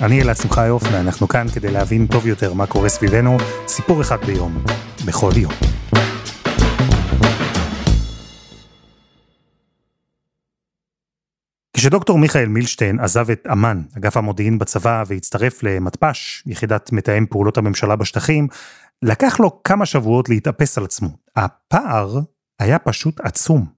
אני אלעד שמחיוף, ואנחנו כאן כדי להבין טוב יותר מה קורה סביבנו, סיפור אחד ביום, בכל יום. כשדוקטור מיכאל מילשטיין עזב את אמ"ן, אגף המודיעין בצבא, והצטרף למתפ"ש, יחידת מתאם פעולות הממשלה בשטחים, לקח לו כמה שבועות להתאפס על עצמו. הפער היה פשוט עצום.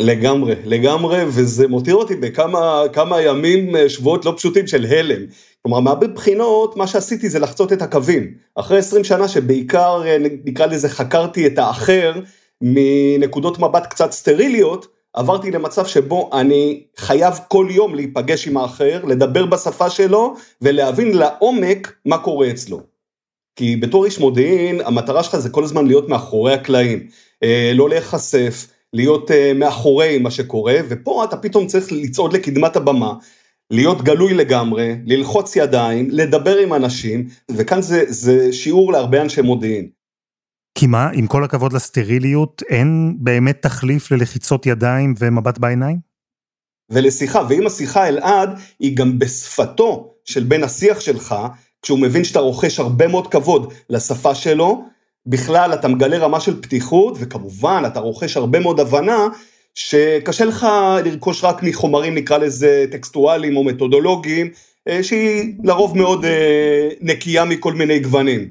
לגמרי, לגמרי, וזה מותיר אותי בכמה כמה ימים, אה, שבועות לא פשוטים של הלם. כלומר, מהרבה בחינות, מה שעשיתי זה לחצות את הקווים. אחרי 20 שנה שבעיקר, אה, נקרא לזה, חקרתי את האחר מנקודות מבט קצת סטריליות, עברתי למצב שבו אני חייב כל יום להיפגש עם האחר, לדבר בשפה שלו, ולהבין לעומק מה קורה אצלו. כי בתור איש מודיעין, המטרה שלך זה כל הזמן להיות מאחורי הקלעים, אה, לא להיחשף. להיות uh, מאחורי מה שקורה, ופה אתה פתאום צריך לצעוד לקדמת הבמה, להיות גלוי לגמרי, ללחוץ ידיים, לדבר עם אנשים, וכאן זה, זה שיעור להרבה אנשי מודיעין. כי מה, עם כל הכבוד לסטריליות, אין באמת תחליף ללחיצות ידיים ומבט בעיניים? ולשיחה, ואם השיחה אלעד היא גם בשפתו של בן השיח שלך, כשהוא מבין שאתה רוכש הרבה מאוד כבוד לשפה שלו, בכלל אתה מגלה רמה של פתיחות, וכמובן אתה רוכש הרבה מאוד הבנה, שקשה לך לרכוש רק מחומרים נקרא לזה טקסטואליים או מתודולוגיים, אה, שהיא לרוב מאוד אה, נקייה מכל מיני גוונים.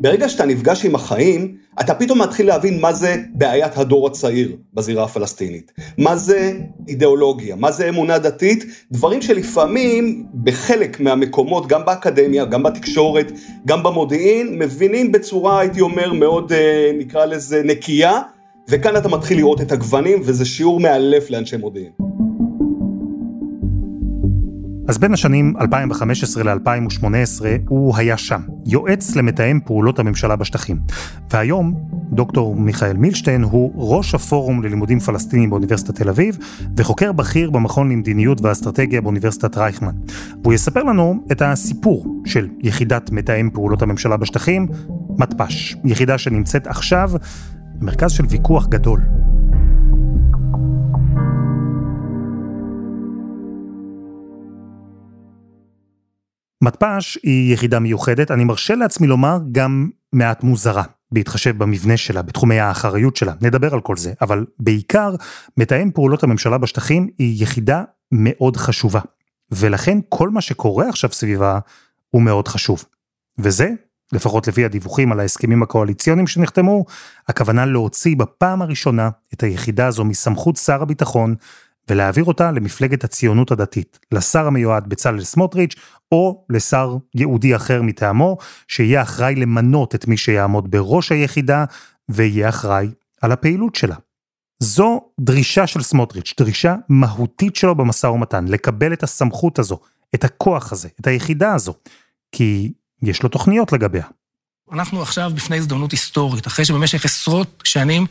ברגע שאתה נפגש עם החיים, אתה פתאום מתחיל להבין מה זה בעיית הדור הצעיר בזירה הפלסטינית. מה זה אידיאולוגיה, מה זה אמונה דתית, דברים שלפעמים בחלק מהמקומות, גם באקדמיה, גם בתקשורת, גם במודיעין, מבינים בצורה, הייתי אומר, מאוד, אה, נקרא לזה, נקייה, וכאן אתה מתחיל לראות את הגוונים, וזה שיעור מאלף לאנשי מודיעין. אז בין השנים 2015 ל-2018 הוא היה שם, יועץ למתאם פעולות הממשלה בשטחים. והיום דוקטור מיכאל מילשטיין הוא ראש הפורום ללימודים פלסטינים באוניברסיטת תל אביב, וחוקר בכיר במכון למדיניות ואסטרטגיה באוניברסיטת רייכמן. והוא יספר לנו את הסיפור של יחידת מתאם פעולות הממשלה בשטחים, מתפ"ש, יחידה שנמצאת עכשיו במרכז של ויכוח גדול. מתפ"ש היא יחידה מיוחדת, אני מרשה לעצמי לומר גם מעט מוזרה, בהתחשב במבנה שלה, בתחומי האחריות שלה, נדבר על כל זה, אבל בעיקר, מתאם פעולות הממשלה בשטחים היא יחידה מאוד חשובה, ולכן כל מה שקורה עכשיו סביבה הוא מאוד חשוב. וזה, לפחות לפי הדיווחים על ההסכמים הקואליציוניים שנחתמו, הכוונה להוציא בפעם הראשונה את היחידה הזו מסמכות שר הביטחון ולהעביר אותה למפלגת הציונות הדתית, לשר המיועד בצלאל סמוטריץ', או לשר ייעודי אחר מטעמו, שיהיה אחראי למנות את מי שיעמוד בראש היחידה, ויהיה אחראי על הפעילות שלה. זו דרישה של סמוטריץ', דרישה מהותית שלו במשא ומתן, לקבל את הסמכות הזו, את הכוח הזה, את היחידה הזו, כי יש לו תוכניות לגביה. אנחנו עכשיו בפני הזדמנות היסטורית, אחרי שבמשך עשרות שנים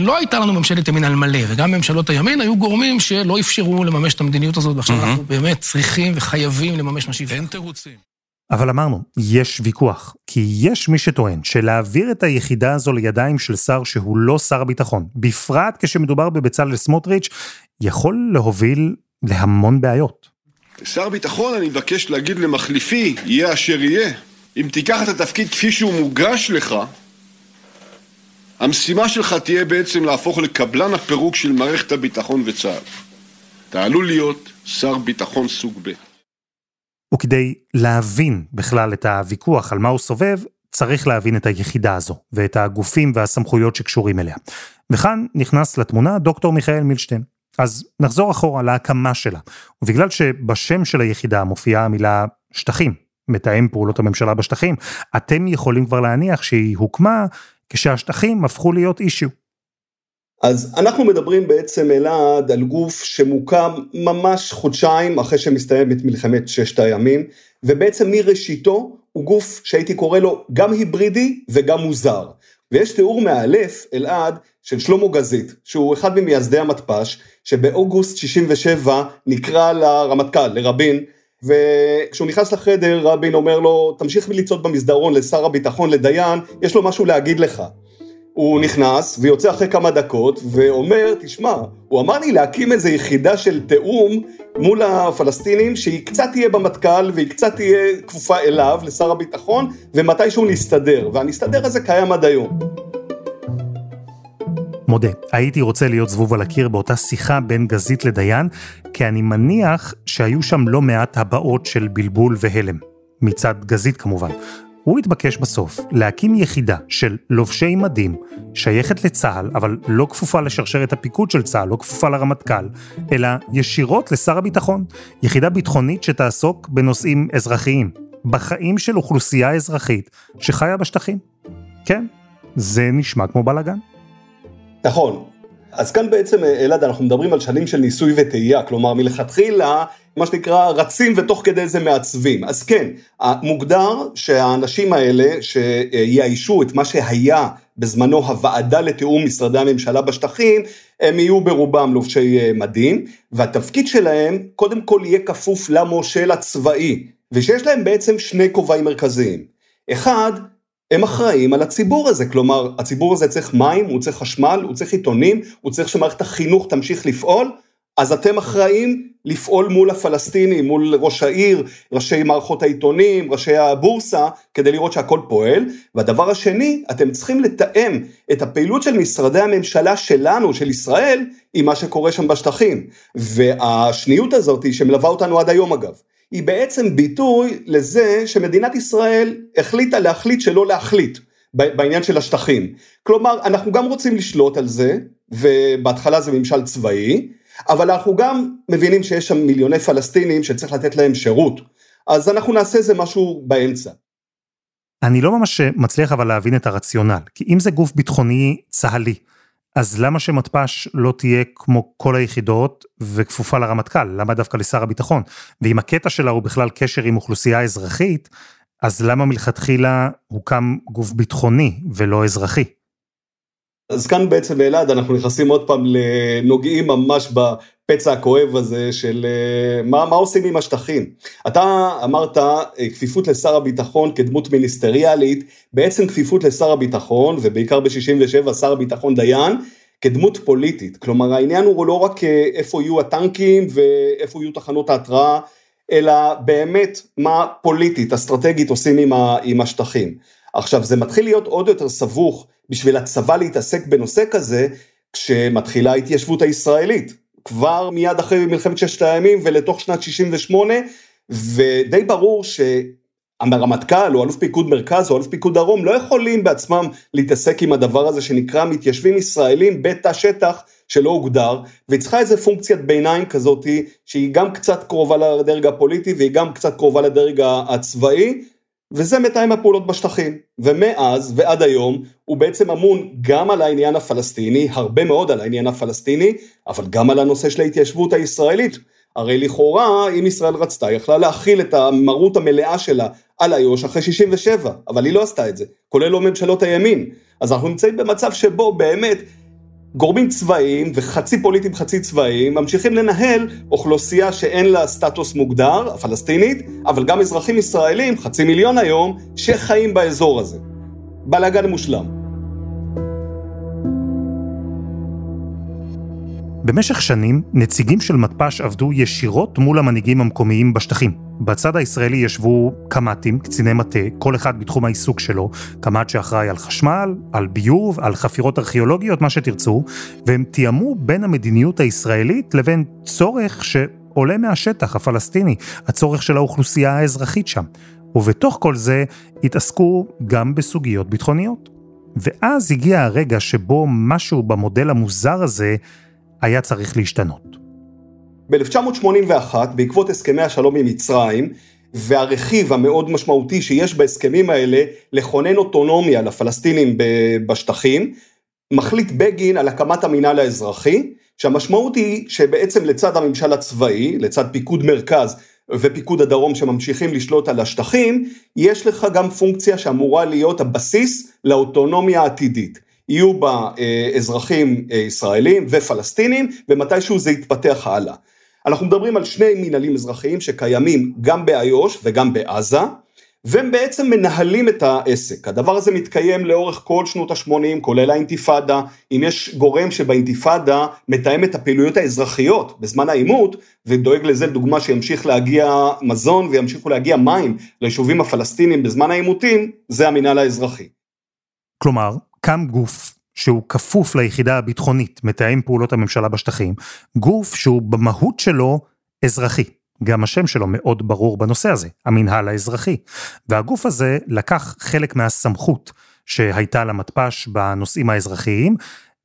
לא הייתה לנו ממשלת ימין על מלא, וגם ממשלות הימין היו גורמים שלא אפשרו לממש את המדיניות הזאת, ועכשיו mm-hmm. אנחנו באמת צריכים וחייבים לממש מה שהבטחנו. אין תירוצים. אבל אמרנו, יש ויכוח, כי יש מי שטוען שלהעביר את היחידה הזו לידיים של שר שהוא לא שר הביטחון, בפרט כשמדובר בבצלאל סמוטריץ', יכול להוביל להמון בעיות. שר הביטחון, אני מבקש להגיד למחליפי, יהיה אשר יהיה, אם תיקח את התפקיד כפי שהוא מוגש לך, המשימה שלך תהיה בעצם להפוך לקבלן הפירוק של מערכת הביטחון וצה"ל. אתה עלול להיות שר ביטחון סוג ב'. וכדי להבין בכלל את הוויכוח על מה הוא סובב, צריך להבין את היחידה הזו, ואת הגופים והסמכויות שקשורים אליה. וכאן נכנס לתמונה דוקטור מיכאל מילשטיין. אז נחזור אחורה להקמה שלה, ובגלל שבשם של היחידה מופיעה המילה שטחים, מתאם פעולות הממשלה בשטחים, אתם יכולים כבר להניח שהיא הוקמה כשהשטחים הפכו להיות אישיו. אז אנחנו מדברים בעצם אלעד על גוף שמוקם ממש חודשיים אחרי שמסתיימת מלחמת ששת הימים, ובעצם מראשיתו הוא גוף שהייתי קורא לו גם היברידי וגם מוזר. ויש תיאור מאלף, אלעד, של שלמה גזית, שהוא אחד ממייסדי המתפ"ש, שבאוגוסט 67 נקרא לרמטכ"ל, לרבין, וכשהוא נכנס לחדר רבין אומר לו תמשיך לצעוד במסדרון לשר הביטחון לדיין יש לו משהו להגיד לך. הוא נכנס ויוצא אחרי כמה דקות ואומר תשמע הוא אמר לי להקים איזה יחידה של תיאום מול הפלסטינים שהיא קצת תהיה במטכ"ל והיא קצת תהיה כפופה אליו לשר הביטחון ומתישהו נסתדר והנסתדר הזה קיים עד היום. מודה, הייתי רוצה להיות זבוב על הקיר באותה שיחה בין גזית לדיין, כי אני מניח שהיו שם לא מעט הבעות של בלבול והלם. מצד גזית כמובן. הוא התבקש בסוף להקים יחידה של לובשי מדים, שייכת לצה"ל, אבל לא כפופה לשרשרת הפיקוד של צה"ל, לא כפופה לרמטכ"ל, אלא ישירות לשר הביטחון. יחידה ביטחונית שתעסוק בנושאים אזרחיים, בחיים של אוכלוסייה אזרחית שחיה בשטחים. כן, זה נשמע כמו בלאגן. נכון. אז כאן בעצם, אלעד, אנחנו מדברים על שנים של ניסוי וטעייה, כלומר מלכתחילה, מה שנקרא, רצים ותוך כדי זה מעצבים. אז כן, מוגדר שהאנשים האלה שיאיישו את מה שהיה בזמנו הוועדה לתיאום משרדי הממשלה בשטחים, הם יהיו ברובם לובשי מדים, והתפקיד שלהם קודם כל יהיה כפוף למושל הצבאי, ושיש להם בעצם שני כובעים מרכזיים. אחד, הם אחראים על הציבור הזה, כלומר הציבור הזה צריך מים, הוא צריך חשמל, הוא צריך עיתונים, הוא צריך שמערכת החינוך תמשיך לפעול, אז אתם אחראים לפעול מול הפלסטינים, מול ראש העיר, ראשי מערכות העיתונים, ראשי הבורסה, כדי לראות שהכל פועל. והדבר השני, אתם צריכים לתאם את הפעילות של משרדי הממשלה שלנו, של ישראל, עם מה שקורה שם בשטחים. והשניות הזאת, שמלווה אותנו עד היום אגב, היא בעצם ביטוי לזה שמדינת ישראל החליטה להחליט שלא להחליט בעניין של השטחים. כלומר, אנחנו גם רוצים לשלוט על זה, ובהתחלה זה ממשל צבאי, אבל אנחנו גם מבינים שיש שם מיליוני פלסטינים שצריך לתת להם שירות. אז אנחנו נעשה איזה משהו באמצע. אני לא ממש מצליח אבל להבין את הרציונל, כי אם זה גוף ביטחוני צה"לי, אז למה שמתפ"ש לא תהיה כמו כל היחידות וכפופה לרמטכ"ל? למה דווקא לשר הביטחון? ואם הקטע שלה הוא בכלל קשר עם אוכלוסייה אזרחית, אז למה מלכתחילה הוקם גוף ביטחוני ולא אזרחי? אז כאן בעצם באלעד אנחנו נכנסים עוד פעם לנוגעים ממש בפצע הכואב הזה של אה, מה, מה עושים עם השטחים. אתה אמרת אה, כפיפות לשר הביטחון כדמות מיניסטריאלית, בעצם כפיפות לשר הביטחון ובעיקר ב-67 שר הביטחון דיין, כדמות פוליטית. כלומר העניין הוא לא רק אה, איפה יהיו הטנקים ואיפה יהיו תחנות ההתראה, אלא באמת מה פוליטית, אסטרטגית עושים עם, ה, עם השטחים. עכשיו זה מתחיל להיות עוד יותר סבוך בשביל הצבא להתעסק בנושא כזה, כשמתחילה ההתיישבות הישראלית. כבר מיד אחרי מלחמת ששת הימים ולתוך שנת 68, ודי ברור שהרמטכ"ל או אלוף פיקוד מרכז או אלוף פיקוד דרום לא יכולים בעצמם להתעסק עם הדבר הזה שנקרא מתיישבים ישראלים בתא שטח שלא הוגדר, והיא צריכה איזה פונקציית ביניים כזאתי שהיא גם קצת קרובה לדרג הפוליטי והיא גם קצת קרובה לדרג הצבאי, וזה מתאם הפעולות בשטחים, ומאז ועד היום הוא בעצם אמון גם על העניין הפלסטיני, הרבה מאוד על העניין הפלסטיני, אבל גם על הנושא של ההתיישבות הישראלית. הרי לכאורה, אם ישראל רצתה, יכלה להכיל את המרות המלאה שלה על איו"ש אחרי 67, אבל היא לא עשתה את זה, כולל לא ממשלות הימין. אז אנחנו נמצאים במצב שבו באמת גורמים צבאיים וחצי פוליטיים חצי צבאיים ממשיכים לנהל אוכלוסייה שאין לה סטטוס מוגדר, הפלסטינית, אבל גם אזרחים ישראלים, חצי מיליון היום, שחיים באזור הזה. בלאגן מושלם. במשך שנים, נציגים של מתפ"ש עבדו ישירות מול המנהיגים המקומיים בשטחים. בצד הישראלי ישבו קמ"טים, קציני מטה, כל אחד בתחום העיסוק שלו, קמ"ט שאחראי על חשמל, על ביוב, על חפירות ארכיאולוגיות, מה שתרצו, והם תיאמו בין המדיניות הישראלית לבין צורך שעולה מהשטח הפלסטיני, הצורך של האוכלוסייה האזרחית שם. ובתוך כל זה התעסקו גם בסוגיות ביטחוניות. ואז הגיע הרגע שבו משהו במודל המוזר הזה היה צריך להשתנות. ב-1981, בעקבות הסכמי השלום עם מצרים, והרכיב המאוד משמעותי שיש בהסכמים האלה לכונן אוטונומיה לפלסטינים בשטחים, מחליט בגין על הקמת המינהל האזרחי, שהמשמעות היא שבעצם לצד הממשל הצבאי, לצד פיקוד מרכז ופיקוד הדרום שממשיכים לשלוט על השטחים, יש לך גם פונקציה שאמורה להיות הבסיס לאוטונומיה העתידית. יהיו בה אה, אזרחים אה, ישראלים ופלסטינים, ומתישהו זה יתפתח הלאה. אנחנו מדברים על שני מנהלים אזרחיים שקיימים גם באיו"ש וגם בעזה, והם בעצם מנהלים את העסק. הדבר הזה מתקיים לאורך כל שנות ה-80, כולל האינתיפאדה. אם יש גורם שבאינתיפאדה מתאם את הפעילויות האזרחיות בזמן העימות, ודואג לזה דוגמה שימשיך להגיע מזון וימשיכו להגיע מים ליישובים הפלסטינים בזמן העימותים, זה המינהל האזרחי. כלומר, קם גוף שהוא כפוף ליחידה הביטחונית, מתאם פעולות הממשלה בשטחים, גוף שהוא במהות שלו אזרחי. גם השם שלו מאוד ברור בנושא הזה, המינהל האזרחי. והגוף הזה לקח חלק מהסמכות שהייתה למתפ"ש בנושאים האזרחיים,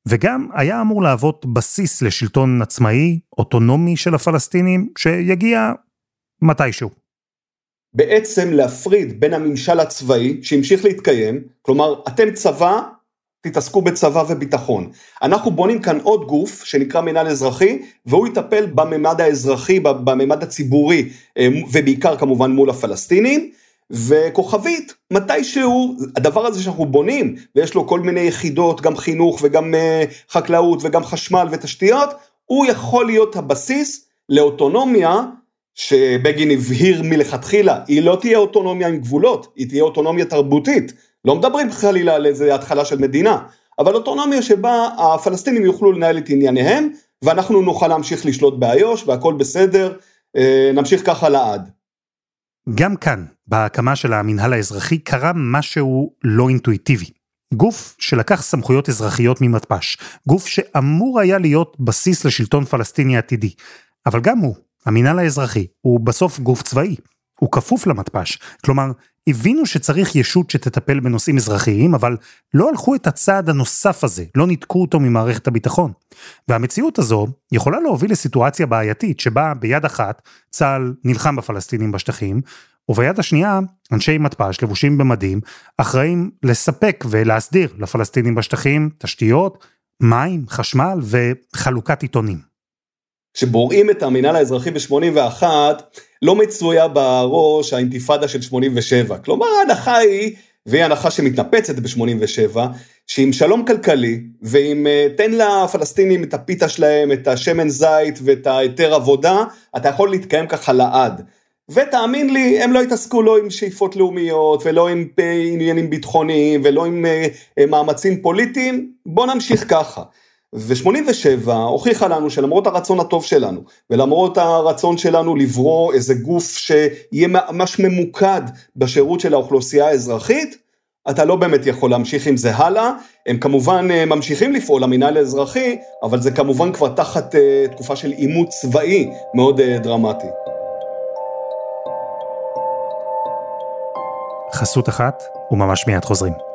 וגם היה אמור להוות בסיס לשלטון עצמאי, אוטונומי של הפלסטינים, שיגיע מתישהו. בעצם להפריד בין הממשל הצבאי שהמשיך להתקיים, כלומר אתם צבא, תתעסקו בצבא וביטחון. אנחנו בונים כאן עוד גוף שנקרא מנהל אזרחי, והוא יטפל בממד האזרחי, בממד הציבורי, אה, ובעיקר כמובן מול הפלסטינים. וכוכבית, מתישהו, הדבר הזה שאנחנו בונים, ויש לו כל מיני יחידות, גם חינוך וגם uh, חקלאות וגם חשמל ותשתיות, הוא יכול להיות הבסיס לאוטונומיה שבגין הבהיר מלכתחילה, היא לא תהיה אוטונומיה עם גבולות, היא תהיה אוטונומיה תרבותית. לא מדברים חלילה על איזה התחלה של מדינה, אבל אוטונומיה שבה הפלסטינים יוכלו לנהל את ענייניהם, ואנחנו נוכל להמשיך לשלוט באיו"ש והכל בסדר, אה, נמשיך ככה לעד. גם כאן, בהקמה של המינהל האזרחי, קרה משהו לא אינטואיטיבי. גוף שלקח סמכויות אזרחיות ממתפ"ש, גוף שאמור היה להיות בסיס לשלטון פלסטיני עתידי, אבל גם הוא, המינהל האזרחי, הוא בסוף גוף צבאי. הוא כפוף למתפ"ש, כלומר, הבינו שצריך ישות שתטפל בנושאים אזרחיים, אבל לא הלכו את הצעד הנוסף הזה, לא ניתקו אותו ממערכת הביטחון. והמציאות הזו יכולה להוביל לסיטואציה בעייתית, שבה ביד אחת צה"ל נלחם בפלסטינים בשטחים, וביד השנייה, אנשי מתפ"ש לבושים במדים, אחראים לספק ולהסדיר לפלסטינים בשטחים תשתיות, מים, חשמל וחלוקת עיתונים. כשבוראים את המינהל האזרחי ב-81, לא מצויה בראש האינתיפאדה של 87. כלומר ההנחה היא, והיא הנחה שמתנפצת ב-87, שעם שלום כלכלי, ואם אה, תן לפלסטינים את הפיתה שלהם, את השמן זית ואת ההיתר עבודה, אתה יכול להתקיים ככה לעד. ותאמין לי, הם לא התעסקו לא עם שאיפות לאומיות, ולא עם אה, עניינים ביטחוניים, ולא עם אה, מאמצים פוליטיים, בוא נמשיך ככה. ו-87 הוכיחה לנו שלמרות הרצון הטוב שלנו, ולמרות הרצון שלנו לברוא איזה גוף שיהיה ממש ממוקד בשירות של האוכלוסייה האזרחית, אתה לא באמת יכול להמשיך עם זה הלאה. הם כמובן אה, ממשיכים לפעול, המינהל האזרחי, אבל זה כמובן כבר תחת uh, תקופה של עימות צבאי מאוד uh, דרמטי. חסות אחת, וממש מיד חוזרים.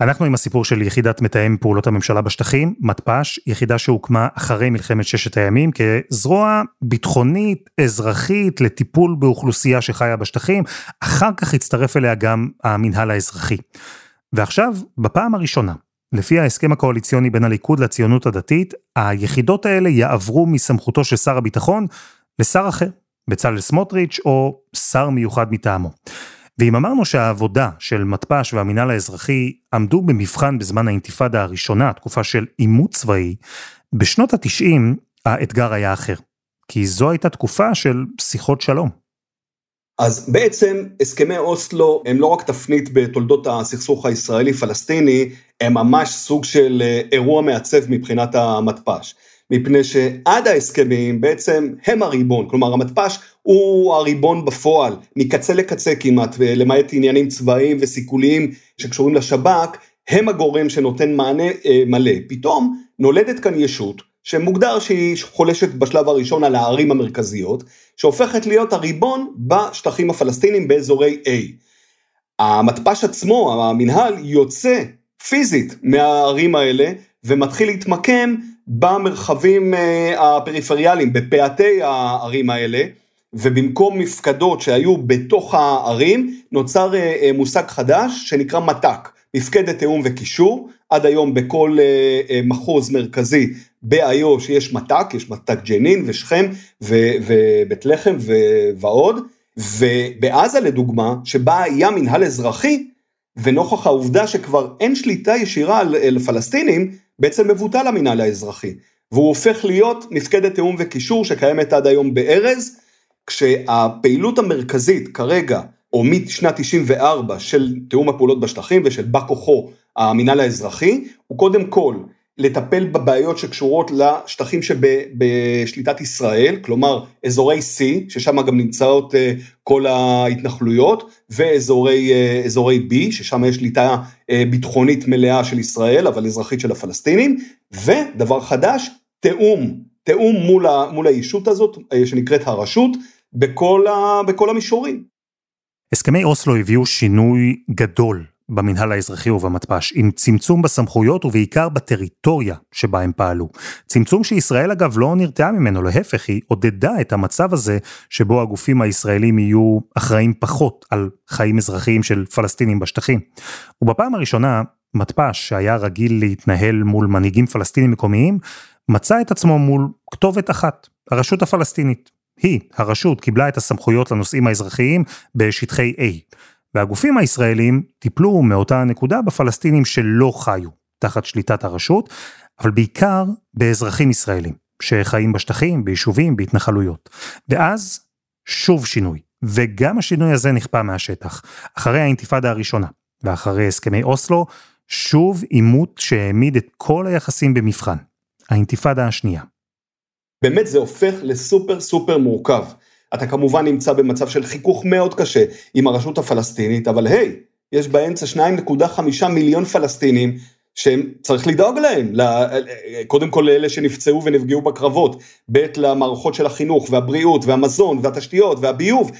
אנחנו עם הסיפור של יחידת מתאם פעולות הממשלה בשטחים, מתפ"ש, יחידה שהוקמה אחרי מלחמת ששת הימים כזרוע ביטחונית, אזרחית, לטיפול באוכלוסייה שחיה בשטחים, אחר כך הצטרף אליה גם המינהל האזרחי. ועכשיו, בפעם הראשונה, לפי ההסכם הקואליציוני בין הליכוד לציונות הדתית, היחידות האלה יעברו מסמכותו של שר הביטחון לשר אחר, בצלאל סמוטריץ' או שר מיוחד מטעמו. ואם אמרנו שהעבודה של מתפ"ש והמינהל האזרחי עמדו במבחן בזמן האינתיפאדה הראשונה, תקופה של עימות צבאי, בשנות התשעים האתגר היה אחר. כי זו הייתה תקופה של שיחות שלום. אז בעצם הסכמי אוסלו הם לא רק תפנית בתולדות הסכסוך הישראלי-פלסטיני, הם ממש סוג של אה, אירוע מעצב מבחינת המתפ"ש. מפני שעד ההסכמים בעצם הם הריבון, כלומר המתפ"ש הוא הריבון בפועל, מקצה לקצה כמעט, למעט עניינים צבאיים וסיכוליים שקשורים לשב"כ, הם הגורם שנותן מענה אה, מלא. פתאום נולדת כאן ישות שמוגדר שהיא חולשת בשלב הראשון על הערים המרכזיות, שהופכת להיות הריבון בשטחים הפלסטינים באזורי A. המתפ"ש עצמו, המנהל, יוצא פיזית מהערים האלה ומתחיל להתמקם במרחבים אה, הפריפריאליים, בפאתי הערים האלה, ובמקום מפקדות שהיו בתוך הערים, נוצר אה, אה, מושג חדש שנקרא מת"ק, מפקדת תיאום וקישור, עד היום בכל מחוז מרכזי באיו"ש יש מת"ק, יש מת"ק ג'נין ושכם ובית לחם ועוד, ובעזה לדוגמה, שבה היה מנהל אזרחי, ונוכח העובדה שכבר אין שליטה ישירה על פלסטינים, בעצם מבוטל המנהל האזרחי, והוא הופך להיות מפקדת תיאום וקישור שקיימת עד היום בארז, כשהפעילות המרכזית כרגע, או משנת 94 של תיאום הפעולות בשטחים ושל בא כוחו המנהל האזרחי, הוא קודם כל לטפל בבעיות שקשורות לשטחים שבשליטת ישראל, כלומר אזורי C, ששם גם נמצאות אה, כל ההתנחלויות, ואזורי אה, B, ששם יש שליטה אה, ביטחונית מלאה של ישראל, אבל אזרחית של הפלסטינים, ודבר חדש, תיאום, תיאום מול, ה, מול הישות הזאת, שנקראת הרשות, בכל, ה, בכל המישורים. הסכמי אוסלו הביאו שינוי גדול במנהל האזרחי ובמתפ"ש, עם צמצום בסמכויות ובעיקר בטריטוריה שבה הם פעלו. צמצום שישראל אגב לא נרתעה ממנו, להפך, היא עודדה את המצב הזה שבו הגופים הישראלים יהיו אחראים פחות על חיים אזרחיים של פלסטינים בשטחים. ובפעם הראשונה, מתפ"ש, שהיה רגיל להתנהל מול מנהיגים פלסטינים מקומיים, מצא את עצמו מול כתובת אחת, הרשות הפלסטינית. היא, הרשות, קיבלה את הסמכויות לנושאים האזרחיים בשטחי A. והגופים הישראלים טיפלו מאותה הנקודה בפלסטינים שלא חיו תחת שליטת הרשות, אבל בעיקר באזרחים ישראלים, שחיים בשטחים, ביישובים, בהתנחלויות. ואז שוב שינוי, וגם השינוי הזה נכפה מהשטח. אחרי האינתיפאדה הראשונה, ואחרי הסכמי אוסלו, שוב עימות שהעמיד את כל היחסים במבחן. האינתיפאדה השנייה. באמת זה הופך לסופר סופר מורכב. אתה כמובן נמצא במצב של חיכוך מאוד קשה עם הרשות הפלסטינית, אבל היי, יש באמצע 2.5 מיליון פלסטינים שצריך לדאוג להם, קודם כל לאלה שנפצעו ונפגעו בקרבות, ב' למערכות של החינוך והבריאות והמזון והתשתיות והביוב.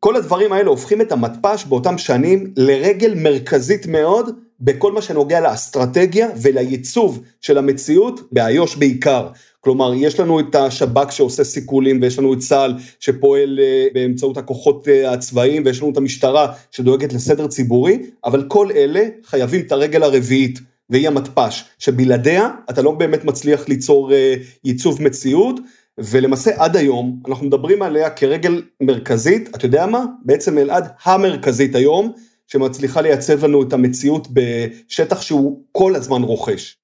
כל הדברים האלה הופכים את המתפ"ש באותם שנים לרגל מרכזית מאוד בכל מה שנוגע לאסטרטגיה ולייצוב של המציאות, באיו"ש בעיקר. כלומר, יש לנו את השב"כ שעושה סיכולים, ויש לנו את צה"ל שפועל אה, באמצעות הכוחות אה, הצבאיים, ויש לנו את המשטרה שדואגת לסדר ציבורי, אבל כל אלה חייבים את הרגל הרביעית, והיא המתפ"ש, שבלעדיה אתה לא באמת מצליח ליצור אה, ייצוב מציאות, ולמעשה עד היום אנחנו מדברים עליה כרגל מרכזית, אתה יודע מה? בעצם אלעד המרכזית היום, שמצליחה לייצב לנו את המציאות בשטח שהוא כל הזמן רוכש.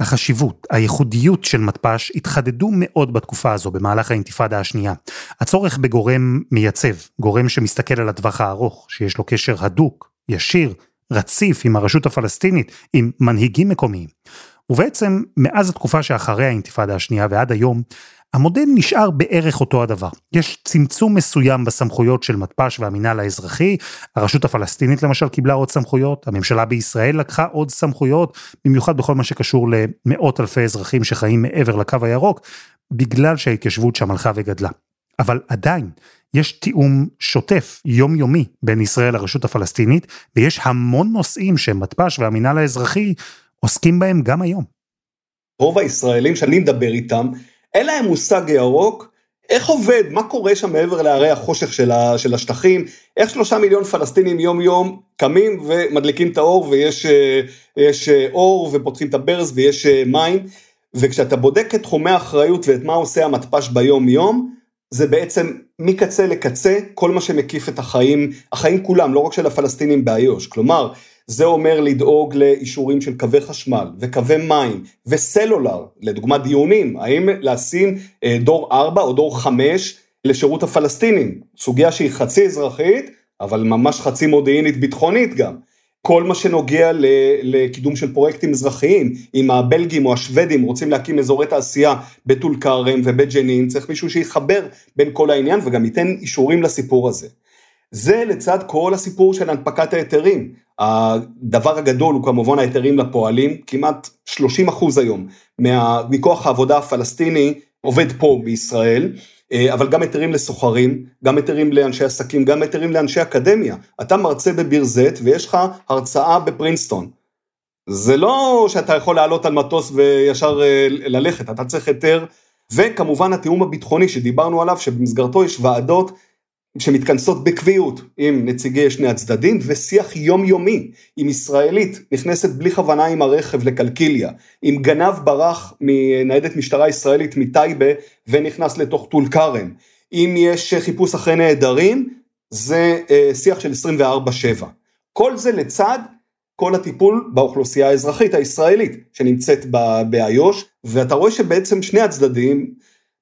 החשיבות, הייחודיות של מתפ"ש התחדדו מאוד בתקופה הזו במהלך האינתיפאדה השנייה. הצורך בגורם מייצב, גורם שמסתכל על הטווח הארוך, שיש לו קשר הדוק, ישיר, רציף עם הרשות הפלסטינית, עם מנהיגים מקומיים. ובעצם מאז התקופה שאחרי האינתיפאדה השנייה ועד היום, המודל נשאר בערך אותו הדבר. יש צמצום מסוים בסמכויות של מתפ"ש והמינהל האזרחי, הרשות הפלסטינית למשל קיבלה עוד סמכויות, הממשלה בישראל לקחה עוד סמכויות, במיוחד בכל מה שקשור למאות אלפי אזרחים שחיים מעבר לקו הירוק, בגלל שההתיישבות שם הלכה וגדלה. אבל עדיין, יש תיאום שוטף, יומיומי, בין ישראל לרשות הפלסטינית, ויש המון נושאים שמתפ"ש והמינהל האזרחי עוסקים בהם גם היום. רוב הישראלים שאני מדבר איתם, אין להם מושג ירוק, איך עובד, מה קורה שם מעבר להרי החושך של, ה, של השטחים, איך שלושה מיליון פלסטינים יום יום קמים ומדליקים את האור ויש אה, יש אה, אור ופותחים את הברז ויש אה, מים, וכשאתה בודק את תחומי האחריות ואת מה עושה המתפ"ש ביום יום, זה בעצם מקצה לקצה כל מה שמקיף את החיים, החיים כולם, לא רק של הפלסטינים באיו"ש, כלומר, זה אומר לדאוג לאישורים של קווי חשמל וקווי מים וסלולר, לדוגמה דיונים, האם לשים אה, דור 4 או דור 5 לשירות הפלסטינים, סוגיה שהיא חצי אזרחית, אבל ממש חצי מודיעינית ביטחונית גם. כל מה שנוגע לקידום של פרויקטים אזרחיים, אם הבלגים או השוודים רוצים להקים אזורי תעשייה בטול כרם ובית ג'נין, צריך מישהו שיחבר בין כל העניין וגם ייתן אישורים לסיפור הזה. זה לצד כל הסיפור של הנפקת ההיתרים. הדבר הגדול הוא כמובן ההיתרים לפועלים, כמעט 30 אחוז היום מכוח העבודה הפלסטיני עובד פה בישראל, אה, אבל גם היתרים לסוחרים, גם היתרים לאנשי עסקים, גם היתרים לאנשי אקדמיה. אתה מרצה בביר זית ויש לך הרצאה בפרינסטון. זה לא שאתה יכול לעלות על מטוס וישר אה, ללכת, אתה צריך היתר, וכמובן התיאום הביטחוני שדיברנו עליו, שבמסגרתו יש ועדות שמתכנסות בקביעות עם נציגי שני הצדדים ושיח יומיומי עם ישראלית נכנסת בלי כוונה עם הרכב לקלקיליה, עם גנב ברח מניידת משטרה ישראלית מטייבה ונכנס לתוך טול כרם, אם יש חיפוש אחרי נעדרים זה אה, שיח של 24/7. כל זה לצד כל הטיפול באוכלוסייה האזרחית הישראלית שנמצאת באיו"ש ואתה רואה שבעצם שני הצדדים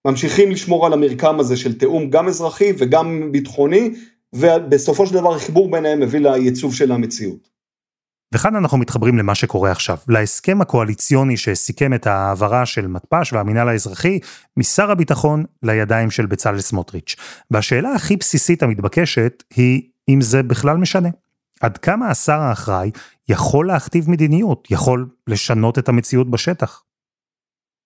ממשיכים לשמור על המרקם הזה של תיאום גם אזרחי וגם ביטחוני, ובסופו של דבר החיבור ביניהם מביא לייצוב של המציאות. וכאן אנחנו מתחברים למה שקורה עכשיו, להסכם הקואליציוני שסיכם את ההעברה של מתפ"ש והמינהל האזרחי משר הביטחון לידיים של בצלאל סמוטריץ'. והשאלה הכי בסיסית המתבקשת היא אם זה בכלל משנה. עד כמה השר האחראי יכול להכתיב מדיניות, יכול לשנות את המציאות בשטח.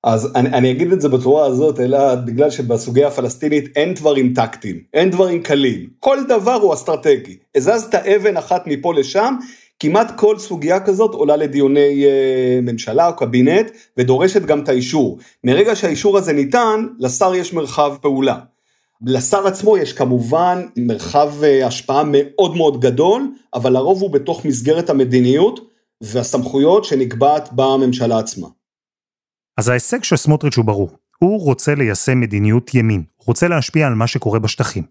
אז אני, אני אגיד את זה בצורה הזאת, אלא בגלל שבסוגיה הפלסטינית אין דברים טקטיים, אין דברים קלים, כל דבר הוא אסטרטגי. הזזת אבן אחת מפה לשם, כמעט כל סוגיה כזאת עולה לדיוני אה, ממשלה או קבינט ודורשת גם את האישור. מרגע שהאישור הזה ניתן, לשר יש מרחב פעולה. לשר עצמו יש כמובן מרחב אה, השפעה מאוד מאוד גדול, אבל לרוב הוא בתוך מסגרת המדיניות והסמכויות שנקבעת בממשלה עצמה. אז ההישג של סמוטריץ' הוא ברור. הוא רוצה ליישם מדיניות ימין, הוא רוצה להשפיע על מה שקורה בשטחים.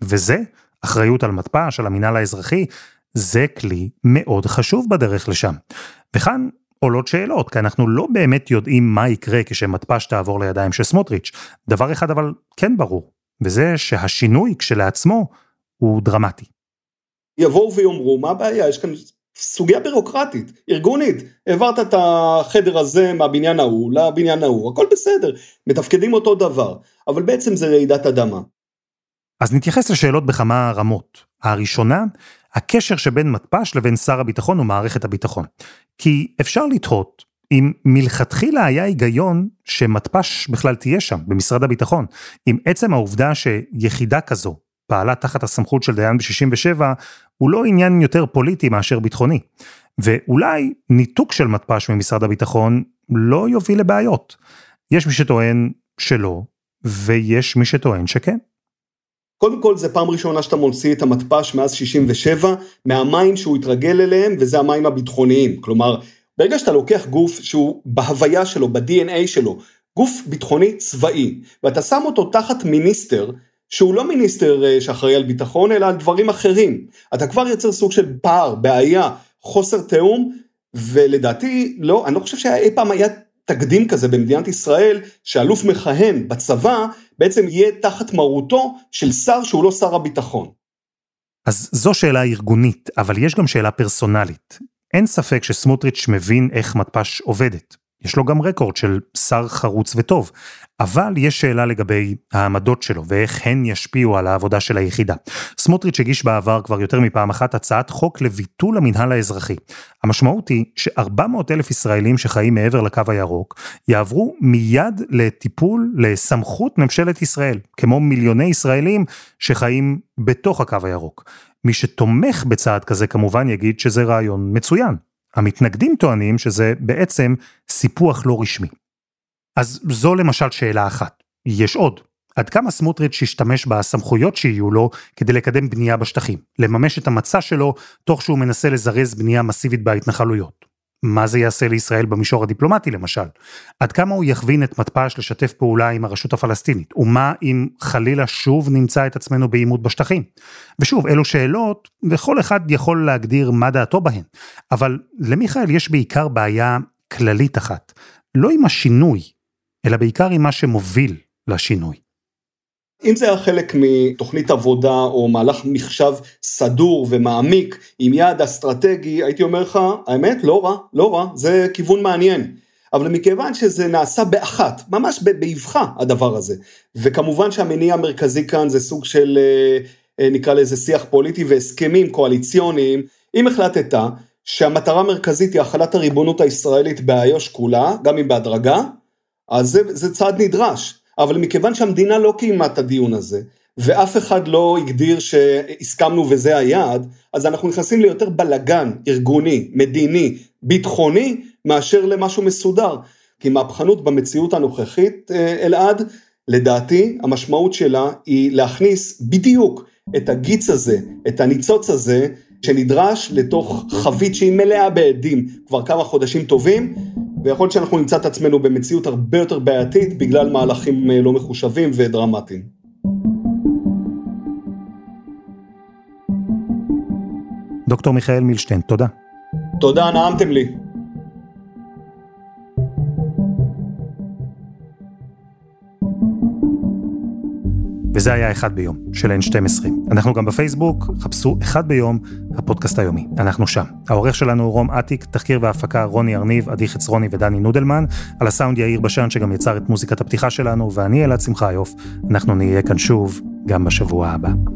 וזה, אחריות על מתפ"ש, על המינהל האזרחי, זה כלי מאוד חשוב בדרך לשם. וכאן עולות שאלות, כי אנחנו לא באמת יודעים מה יקרה כשמתפ"ש תעבור לידיים של סמוטריץ'. דבר אחד אבל כן ברור, וזה שהשינוי כשלעצמו הוא דרמטי. יבואו ויאמרו, מה הבעיה? יש כאן סוגיה בירוקרטית, ארגונית, העברת את החדר הזה מהבניין ההוא לבניין ההוא, הכל בסדר, מתפקדים אותו דבר, אבל בעצם זה רעידת אדמה. אז נתייחס לשאלות בכמה רמות. הראשונה, הקשר שבין מתפ"ש לבין שר הביטחון ומערכת הביטחון. כי אפשר לתהות אם מלכתחילה היה היגיון שמתפ"ש בכלל תהיה שם, במשרד הביטחון. עם עצם העובדה שיחידה כזו פעלה תחת הסמכות של דיין ב-67, הוא לא עניין יותר פוליטי מאשר ביטחוני. ואולי ניתוק של מתפ"ש ממשרד הביטחון לא יוביל לבעיות. יש מי שטוען שלא, ויש מי שטוען שכן. קודם כל זה פעם ראשונה שאתה מוציא את המתפ"ש מאז 67 מהמים שהוא התרגל אליהם וזה המים הביטחוניים. כלומר, ברגע שאתה לוקח גוף שהוא בהוויה שלו, ב-DNA שלו, גוף ביטחוני צבאי, ואתה שם אותו תחת מיניסטר שהוא לא מיניסטר אה, שאחראי על ביטחון, אלא על דברים אחרים. אתה כבר יוצר סוג של פער, בעיה, חוסר תיאום, ולדעתי, לא, אני לא חושב שאי פעם היה תקדים כזה במדינת ישראל, שאלוף מכהן בצבא, בעצם יהיה תחת מרותו של שר שהוא לא שר הביטחון. אז זו שאלה ארגונית, אבל יש גם שאלה פרסונלית. אין ספק שסמוטריץ' מבין איך מתפ"ש עובדת. יש לו גם רקורד של שר חרוץ וטוב, אבל יש שאלה לגבי העמדות שלו ואיך הן ישפיעו על העבודה של היחידה. סמוטריץ' הגיש בעבר כבר יותר מפעם אחת הצעת חוק לביטול המנהל האזרחי. המשמעות היא ש-400 אלף ישראלים שחיים מעבר לקו הירוק יעברו מיד לטיפול לסמכות ממשלת ישראל, כמו מיליוני ישראלים שחיים בתוך הקו הירוק. מי שתומך בצעד כזה כמובן יגיד שזה רעיון מצוין. המתנגדים טוענים שזה בעצם סיפוח לא רשמי. אז זו למשל שאלה אחת. יש עוד. עד כמה סמוטריץ' ישתמש בסמכויות שיהיו לו כדי לקדם בנייה בשטחים, לממש את המצע שלו תוך שהוא מנסה לזרז בנייה מסיבית בהתנחלויות. מה זה יעשה לישראל במישור הדיפלומטי למשל? עד כמה הוא יכווין את מתפ"ש לשתף פעולה עם הרשות הפלסטינית? ומה אם חלילה שוב נמצא את עצמנו בעימות בשטחים? ושוב, אלו שאלות, וכל אחד יכול להגדיר מה דעתו בהן. אבל למיכאל יש בעיקר בעיה כללית אחת. לא עם השינוי, אלא בעיקר עם מה שמוביל לשינוי. אם זה היה חלק מתוכנית עבודה או מהלך מחשב סדור ומעמיק עם יעד אסטרטגי, הייתי אומר לך, האמת, לא רע, לא רע, זה כיוון מעניין. אבל מכיוון שזה נעשה באחת, ממש באבחה הדבר הזה, וכמובן שהמניע המרכזי כאן זה סוג של, אה, אה, נקרא לזה שיח פוליטי והסכמים קואליציוניים, אם החלטת שהמטרה המרכזית היא החלת הריבונות הישראלית באיו"ש כולה, גם אם בהדרגה, אז זה, זה צעד נדרש. אבל מכיוון שהמדינה לא קיימה את הדיון הזה, ואף אחד לא הגדיר שהסכמנו וזה היעד, אז אנחנו נכנסים ליותר בלגן ארגוני, מדיני, ביטחוני, מאשר למשהו מסודר. כי מהפכנות במציאות הנוכחית, אה, אלעד, לדעתי המשמעות שלה היא להכניס בדיוק את הגיץ הזה, את הניצוץ הזה, שנדרש לתוך חבית שהיא מלאה בעדים כבר כמה חודשים טובים, ויכול להיות שאנחנו נמצא את עצמנו במציאות הרבה יותר בעייתית בגלל מהלכים אה, לא מחושבים ודרמטיים. דוקטור מיכאל מילשטיין, תודה. תודה, נעמתם לי. וזה היה אחד ביום של N12. אנחנו גם בפייסבוק, חפשו אחד ביום, הפודקאסט היומי. אנחנו שם. העורך שלנו הוא רום אטיק, תחקיר והפקה רוני ארניב, עדי חצרוני ודני נודלמן, על הסאונד יאיר בשן שגם יצר את מוזיקת הפתיחה שלנו, ואני אלעד שמחיוף. אנחנו נהיה כאן שוב גם בשבוע הבא.